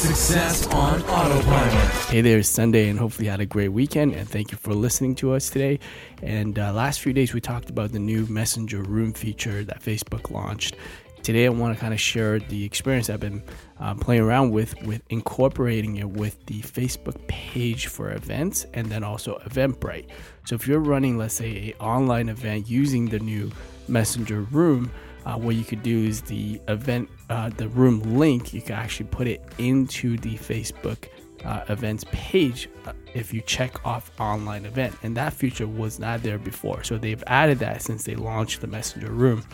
Success on Autopilot. Hey there, it's Sunday, and hopefully you had a great weekend. And thank you for listening to us today. And uh, last few days, we talked about the new Messenger Room feature that Facebook launched. Today, I want to kind of share the experience I've been uh, playing around with, with incorporating it with the Facebook page for events and then also Eventbrite. So, if you're running, let's say, an online event using the new Messenger Room, uh, what you could do is the event, uh, the room link, you can actually put it into the Facebook uh, events page uh, if you check off online event. And that feature was not there before. So they've added that since they launched the Messenger Room.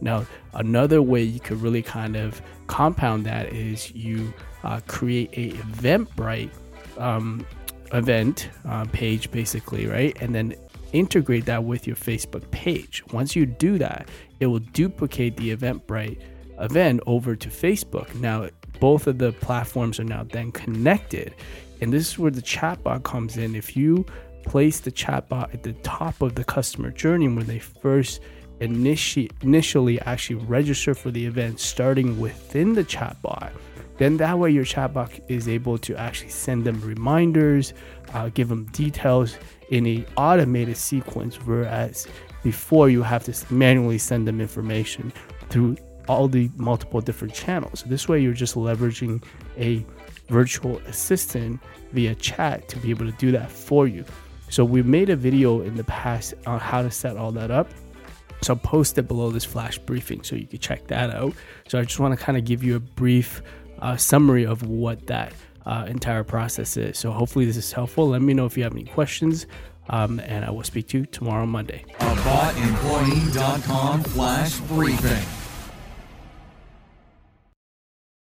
Now, another way you could really kind of compound that is you uh, create a Eventbrite um, event uh, page, basically, right? And then integrate that with your Facebook page. Once you do that, it will duplicate the Eventbrite event over to Facebook. Now, both of the platforms are now then connected. And this is where the chatbot comes in. If you place the chatbot at the top of the customer journey when they first initi- initially actually register for the event, starting within the chatbot, then that way your chatbot is able to actually send them reminders, uh, give them details in a automated sequence, whereas before you have to manually send them information through all the multiple different channels. So This way, you're just leveraging a virtual assistant via chat to be able to do that for you. So, we made a video in the past on how to set all that up. So, I'll post it below this flash briefing so you can check that out. So, I just want to kind of give you a brief uh, summary of what that uh, entire process is. So, hopefully, this is helpful. Let me know if you have any questions. Um, and I will speak to you tomorrow, Monday. AboutEmployee.com flash briefing.